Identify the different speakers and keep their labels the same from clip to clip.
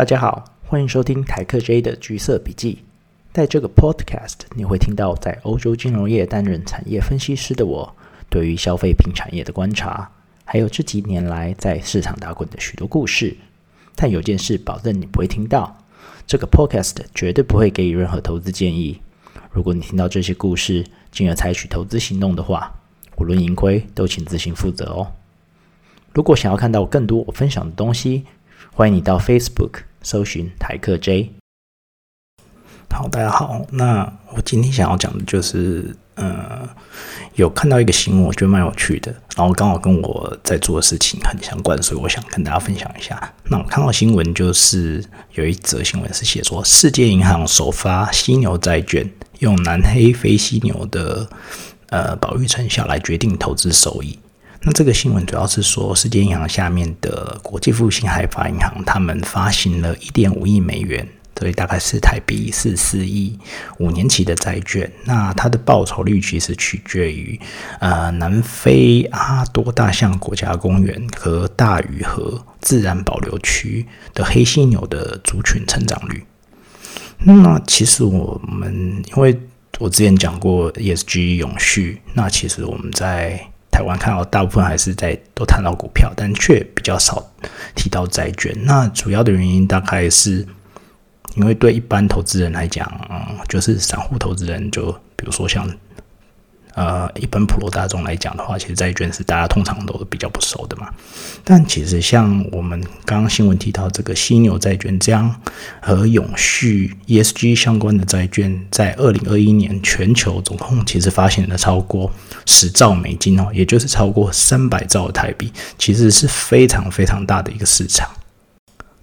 Speaker 1: 大家好，欢迎收听台客 J 的橘色笔记。在这个 Podcast，你会听到在欧洲金融业担任产业分析师的我，对于消费品产业的观察，还有这几年来在市场打滚的许多故事。但有件事保证你不会听到，这个 Podcast 绝对不会给予任何投资建议。如果你听到这些故事，进而采取投资行动的话，无论盈亏都请自行负责哦。如果想要看到更多我分享的东西，欢迎你到 Facebook 搜寻台客 J。好，大家好。那我今天想要讲的就是，呃，有看到一个新闻，我觉得蛮有趣的，然后刚好跟我在做的事情很相关，所以我想跟大家分享一下。那我看到新闻就是有一则新闻是写说，世界银行首发犀牛债券，用南黑非犀牛的呃保育成效来决定投资收益。那这个新闻主要是说，世界银行下面的国际复兴海发银行，他们发行了一点五亿美元，所以大概是台币四四亿五年期的债券。那它的报酬率其实取决于呃南非阿多大象国家公园和大屿河自然保留区的黑犀牛的族群成长率。那其实我们因为我之前讲过 ESG 永续，那其实我们在台湾看到大部分还是在都谈到股票，但却比较少提到债券。那主要的原因大概是因为对一般投资人来讲，嗯，就是散户投资人，就比如说像。呃，一般普罗大众来讲的话，其实债券是大家通常都比较不熟的嘛。但其实像我们刚刚新闻提到这个犀牛债券这样和永续 ESG 相关的债券，在二零二一年全球总共其实发行了超过十兆美金哦，也就是超过三百兆台币，其实是非常非常大的一个市场。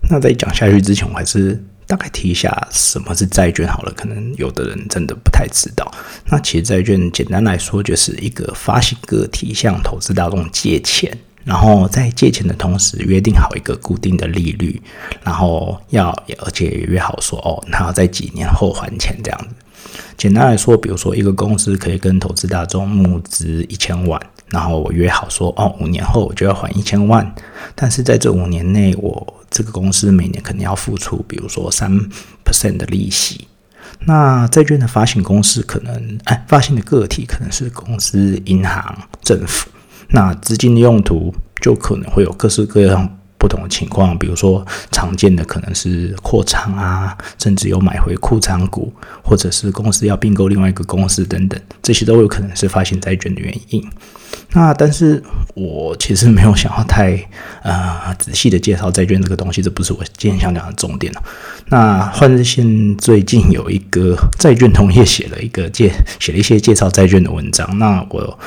Speaker 1: 那在讲下去之前，我还是。大概提一下什么是债券好了，可能有的人真的不太知道。那其实债券简单来说，就是一个发行个体向投资大众借钱，然后在借钱的同时约定好一个固定的利率，然后要而且约好说哦，那要在几年后还钱这样子。简单来说，比如说一个公司可以跟投资大众募资一千万，然后我约好说哦，五年后我就要还一千万，但是在这五年内我。这个公司每年可能要付出，比如说三 percent 的利息。那债券的发行公司可能，哎，发行的个体可能是公司、银行、政府。那资金的用途就可能会有各式各样。不同的情况，比如说常见的可能是扩仓啊，甚至有买回库藏股，或者是公司要并购另外一个公司等等，这些都有可能是发行债券的原因。那但是我其实没有想要太呃仔细的介绍债券这个东西，这不是我今天想讲的重点那换日线最近有一个债券同业写了一个介写了一些介绍债券的文章，那我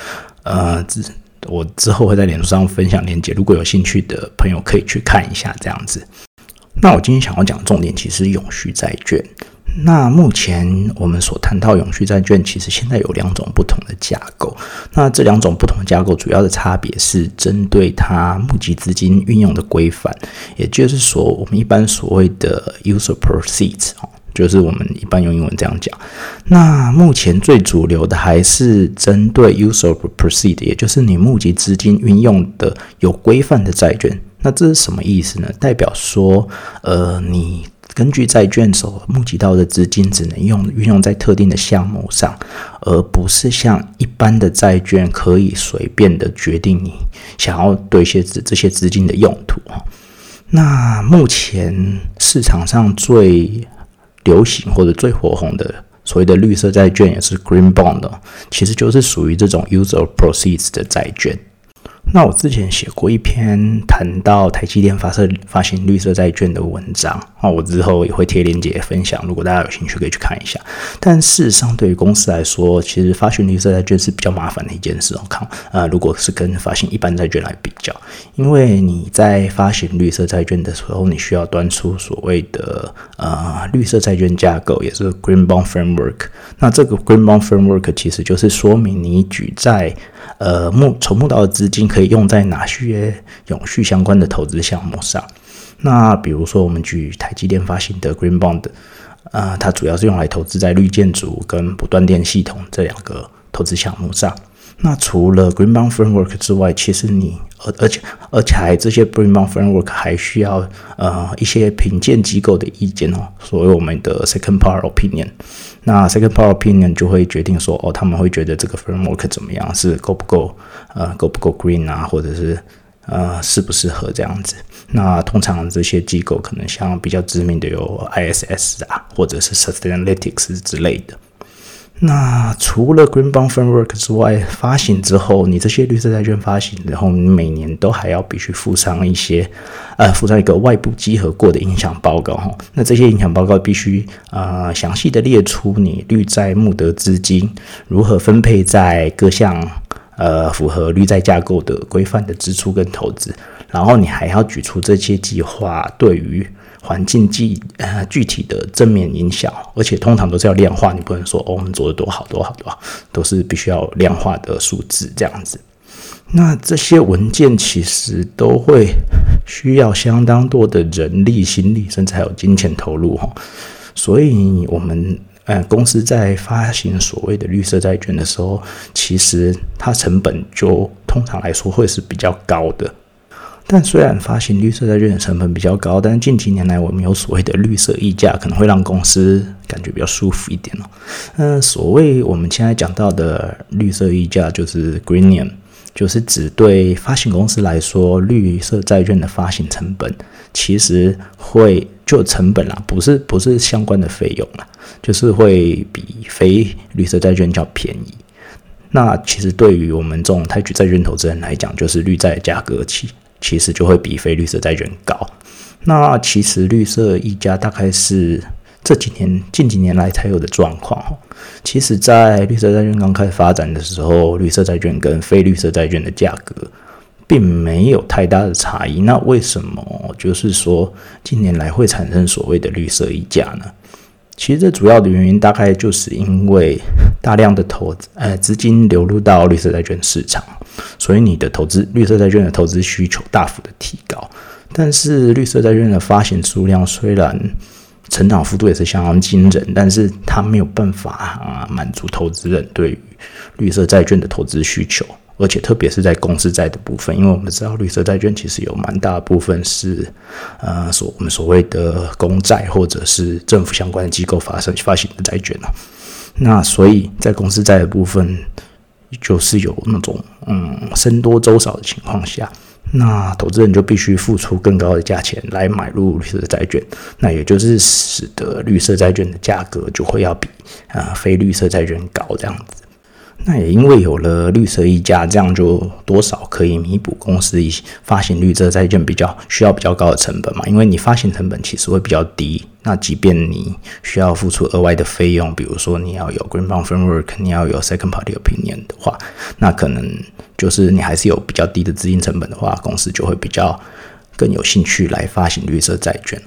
Speaker 1: 呃只。我之后会在脸书上分享链接，如果有兴趣的朋友可以去看一下这样子。那我今天想要讲的重点其实是永续债券。那目前我们所谈到永续债券，其实现在有两种不同的架构。那这两种不同的架构主要的差别是针对它募集资金运用的规范，也就是说，我们一般所谓的 user proceeds 就是我们一般用英文这样讲。那目前最主流的还是针对 use of proceed，也就是你募集资金运用的有规范的债券。那这是什么意思呢？代表说，呃，你根据债券所募集到的资金只能用运用在特定的项目上，而不是像一般的债券可以随便的决定你想要兑现这这些资金的用途那目前市场上最流行或者最火红的所谓的绿色债券也是 Green Bond，其实就是属于这种 User Proceeds 的债券。那我之前写过一篇谈到台积电发射发行绿色债券的文章那，我之后也会贴链接分享，如果大家有兴趣可以去看一下。但事实上，对于公司来说，其实发行绿色债券是比较麻烦的一件事。我看，呃，如果是跟发行一般债券来比较，因为你在发行绿色债券的时候，你需要端出所谓的呃绿色债券架构，也是 Green Bond Framework。那这个 Green Bond Framework 其实就是说明你举债。呃，募筹募到的资金可以用在哪些永续相关的投资项目上？那比如说，我们举台积电发行的 Green Bond，呃，它主要是用来投资在绿建筑跟不断电系统这两个投资项目上。那除了 Green Bond Framework 之外，其实你而而且而且还这些 Green Bond Framework 还需要呃一些评鉴机构的意见哦，所谓我们的 Second Part Opinion。那 Second Part Opinion 就会决定说哦，他们会觉得这个 Framework 怎么样，是够不够呃够不够 Green 啊，或者是呃适不适合这样子。那通常这些机构可能像比较知名的有 ISS 啊，或者是 Sustainalytics 之类的。那除了 Green Bond Framework 之外，发行之后，你这些绿色债券发行，然后你每年都还要必须附上一些，呃，附上一个外部稽核过的影响报告哈。那这些影响报告必须呃详细的列出你绿债募得资金如何分配在各项呃符合绿债架构的规范的支出跟投资，然后你还要举出这些计划对于。环境具呃具体的正面影响，而且通常都是要量化，你不能说哦我们做的多好多好多好，都是必须要量化的数字这样子。那这些文件其实都会需要相当多的人力、心力，甚至还有金钱投入哈。所以，我们呃公司在发行所谓的绿色债券的时候，其实它成本就通常来说会是比较高的。但虽然发行绿色债券的成本比较高，但近几年来我们有所谓的绿色溢价，可能会让公司感觉比较舒服一点哦。嗯，所谓我们现在讲到的绿色溢价，就是 Greenium，就是指对发行公司来说，绿色债券的发行成本其实会就成本啦，不是不是相关的费用啦，就是会比非绿色债券较便宜。那其实对于我们这种泰举债券投资人来讲，就是绿债价格起。其实就会比非绿色债券高。那其实绿色溢价大概是这几年近几年来才有的状况。其实，在绿色债券刚开始发展的时候，绿色债券跟非绿色债券的价格并没有太大的差异。那为什么就是说近年来会产生所谓的绿色溢价呢？其实这主要的原因大概就是因为大量的投资呃资金流入到绿色债券市场。所以你的投资绿色债券的投资需求大幅的提高，但是绿色债券的发行数量虽然成长幅度也是相当惊人，但是它没有办法啊满足投资人对于绿色债券的投资需求，而且特别是在公司债的部分，因为我们知道绿色债券其实有蛮大部分是呃所我们所谓的公债或者是政府相关的机构发生发行的债券那所以在公司债的部分。就是有那种嗯僧多粥少的情况下，那投资人就必须付出更高的价钱来买入绿色债券，那也就是使得绿色债券的价格就会要比啊非绿色债券高这样子。那也因为有了绿色溢价，这样就多少可以弥补公司一些发行绿色债券比较需要比较高的成本嘛？因为你发行成本其实会比较低，那即便你需要付出额外的费用，比如说你要有 Green Bond Framework，你要有 Second Party Opinion 的话，那可能就是你还是有比较低的资金成本的话，公司就会比较更有兴趣来发行绿色债券。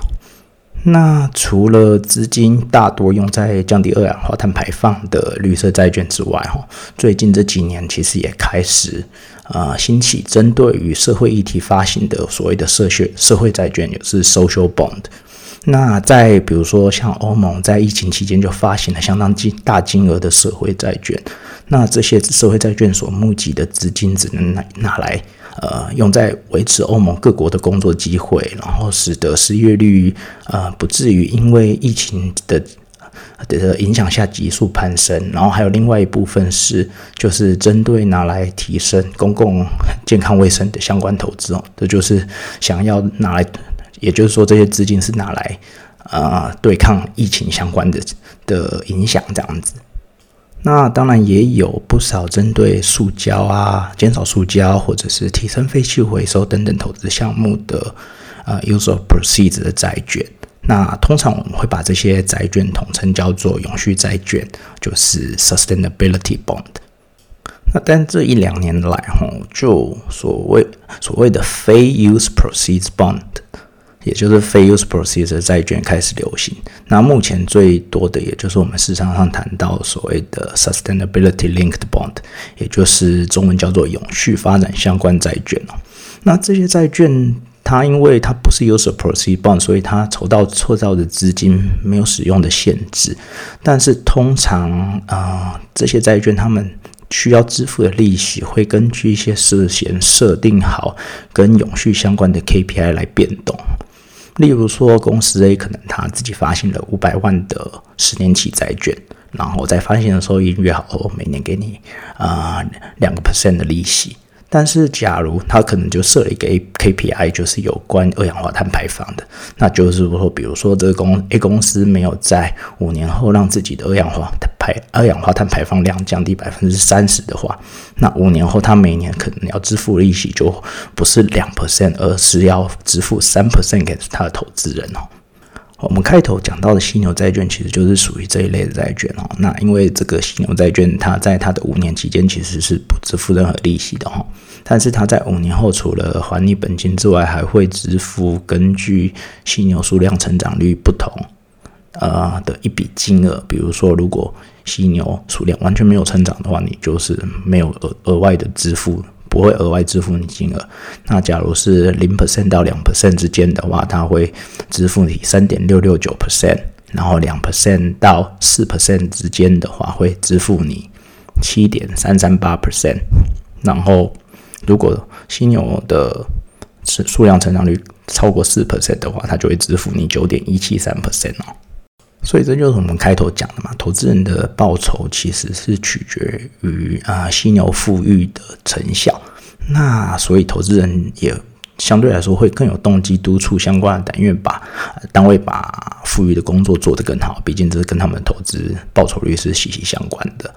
Speaker 1: 那除了资金大多用在降低二氧化碳排放的绿色债券之外，哈，最近这几年其实也开始啊兴起针对于社会议题发行的所谓的社学社会债券，也是 social bond。那在比如说像欧盟在疫情期间就发行了相当金大金额的社会债券，那这些社会债券所募集的资金只能拿拿来。呃，用在维持欧盟各国的工作机会，然后使得失业率呃不至于因为疫情的的影响下急速攀升。然后还有另外一部分是，就是针对拿来提升公共健康卫生的相关投资哦，这就是想要拿来，也就是说这些资金是拿来呃对抗疫情相关的的影响这样子。那当然也有不少针对塑胶啊、减少塑胶或者是提升废弃回收等等投资项目的呃 use of proceeds 的债券。那通常我们会把这些债券统称叫做永续债券，就是 sustainability bond。那但这一两年来，吼，就所谓所谓的非 use proceeds bond。也就是非 use proceeds 的债券开始流行。那目前最多的，也就是我们市场上谈到所谓的 sustainability linked bond，也就是中文叫做永续发展相关债券哦。那这些债券，它因为它不是 use proceeds bond，所以它筹到错造的资金没有使用的限制。但是通常啊，这些债券他们需要支付的利息会根据一些事先设定好跟永续相关的 KPI 来变动。例如说，公司 A 可能他自己发行了五百万的十年期债券，然后在发行的时候已经约好，每年给你啊两个 percent 的利息。但是，假如他可能就设了一个 A KPI，就是有关二氧化碳排放的，那就是说，比如说这个公 A 公司没有在五年后让自己的二氧化碳排二氧化碳排放量降低百分之三十的话，那五年后他每年可能要支付利息就不是两 percent，而是要支付三 percent 给他的投资人哦。我们开头讲到的犀牛债券，其实就是属于这一类的债券哦。那因为这个犀牛债券，它在它的五年期间其实是不支付任何利息的哈。但是它在五年后，除了还你本金之外，还会支付根据犀牛数量成长率不同呃的一笔金额。比如说，如果犀牛数量完全没有成长的话，你就是没有额额外的支付。不会额外支付你金额。那假如是零 percent 到两 percent 之间的话，它会支付你三点六六九 percent。然后两 percent 到四 percent 之间的话，会支付你七点三三八 percent。然后如果犀牛的数数量成长率超过四 percent 的话，它就会支付你九点一七三 percent 哦。所以这就是我们开头讲的嘛，投资人的报酬其实是取决于啊犀牛富裕的成效。那所以投资人也相对来说会更有动机督促相关的单位把单位把富裕的工作做得更好，毕竟这是跟他们投资报酬率是息息相关的。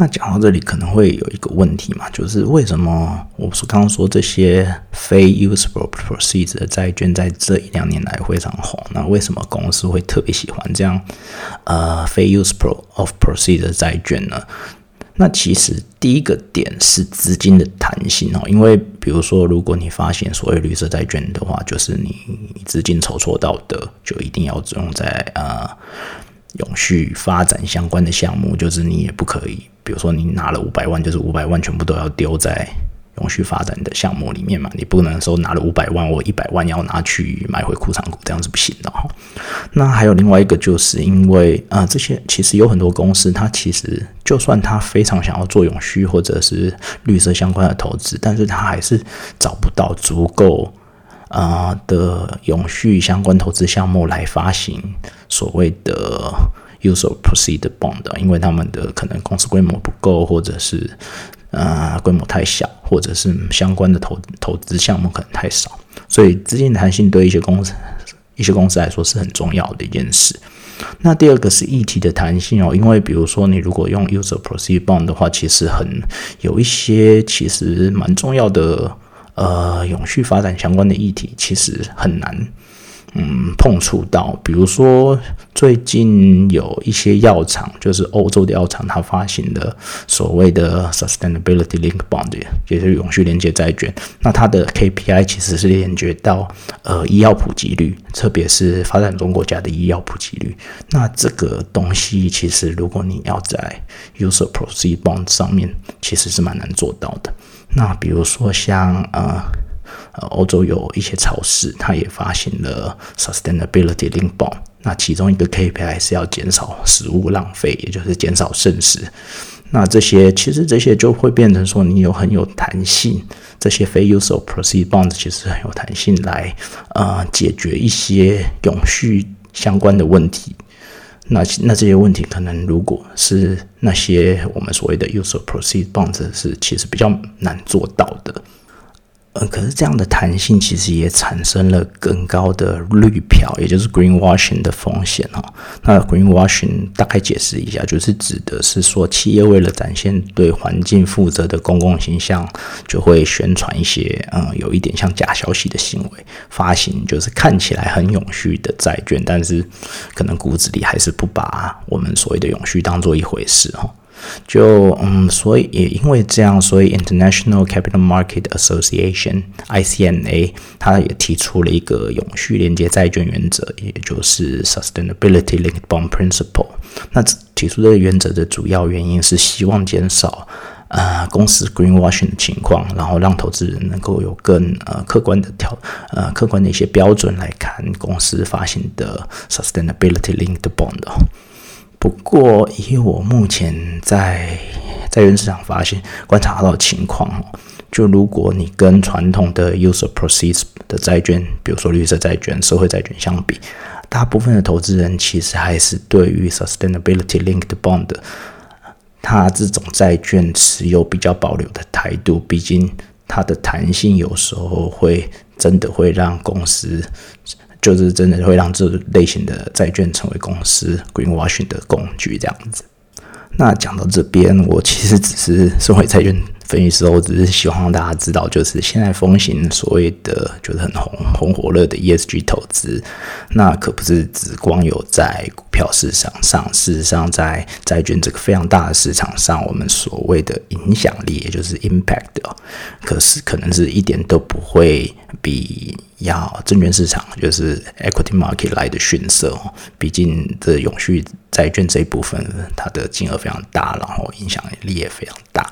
Speaker 1: 那讲到这里，可能会有一个问题嘛，就是为什么我是刚刚说这些非 usable proceeds 的债券在这一两年来非常红？那为什么公司会特别喜欢这样呃非 usable of proceeds 的债券呢？那其实第一个点是资金的弹性哦，因为比如说，如果你发现所谓绿色债券的话，就是你资金筹措到的，就一定要用在呃。永续发展相关的项目，就是你也不可以，比如说你拿了五百万，就是五百万全部都要丢在永续发展的项目里面嘛？你不能说拿了五百万，我一百万要拿去买回库藏股，这样是不行的哈。那还有另外一个，就是因为啊，这些其实有很多公司，它其实就算它非常想要做永续或者是绿色相关的投资，但是它还是找不到足够。啊的永续相关投资项目来发行所谓的 user proceed bond，因为他们的可能公司规模不够，或者是啊规模太小，或者是相关的投投资项目可能太少，所以资金弹性对一些公司一些公司来说是很重要的一件事。那第二个是议题的弹性哦，因为比如说你如果用 user proceed bond 的话，其实很有一些其实蛮重要的。呃，永续发展相关的议题其实很难，嗯，碰触到。比如说，最近有一些药厂，就是欧洲的药厂，它发行的所谓的 Sustainability Link Bond，也就是永续连接债券。那它的 KPI 其实是连接到呃医药普及率，特别是发展中国家的医药普及率。那这个东西其实，如果你要在 User Proceed Bond 上面，其实是蛮难做到的。那比如说像呃欧洲有一些超市，它也发行了 sustainability link bond。那其中一个 KPI 是要减少食物浪费，也就是减少剩食。那这些其实这些就会变成说你有很有弹性，这些非 user proceed bonds 其实很有弹性来呃解决一些永续相关的问题。那那这些问题可能如果是那些我们所谓的 user proceed bonds 是其实比较难做到的。呃，可是这样的弹性其实也产生了更高的绿票，也就是 greenwashing 的风险哈。那 greenwashing 大概解释一下，就是指的是说，企业为了展现对环境负责的公共形象，就会宣传一些嗯，有一点像假消息的行为，发行就是看起来很永续的债券，但是可能骨子里还是不把我们所谓的永续当做一回事哈。就嗯，所以也因为这样，所以 International Capital Market Association（ICMA） 它也提出了一个永续连接债券原则，也就是 Sustainability Linked Bond Principle。那提出这个原则的主要原因是希望减少呃公司 greenwashing 的情况，然后让投资人能够有更呃客观的条呃客观的一些标准来看公司发行的 Sustainability Linked Bond。不过以我目前在债券市场发现观察到的情况，就如果你跟传统的 user proceeds 的债券，比如说绿色债券、社会债券相比，大部分的投资人其实还是对于 sustainability linked bond，它这种债券持有比较保留的态度。毕竟它的弹性有时候会真的会让公司，就是真的会让这类型的债券成为公司 greenwashing 的工具这样子。那讲到这边，我其实只是身为债券。分析师，我只是希望大家知道，就是现在风行所谓的就是很红红火热的 ESG 投资，那可不是只光有在股票市场上，事实上在债券这个非常大的市场上，我们所谓的影响力，也就是 impact，可是可能是一点都不会比要证券市场，就是 equity market 来的逊色哦。毕竟这永续债券这一部分，它的金额非常大，然后影响力也非常大。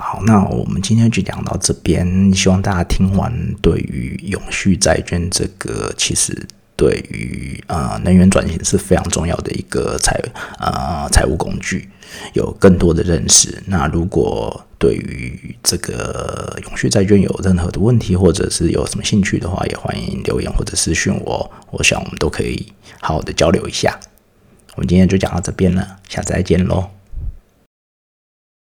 Speaker 1: 好，那我们今天就讲到这边。希望大家听完，对于永续债券这个，其实对于呃能源转型是非常重要的一个财呃财务工具，有更多的认识。那如果对于这个永续债券有任何的问题，或者是有什么兴趣的话，也欢迎留言或者私讯我。我想我们都可以好好的交流一下。我们今天就讲到这边了，下次再见喽。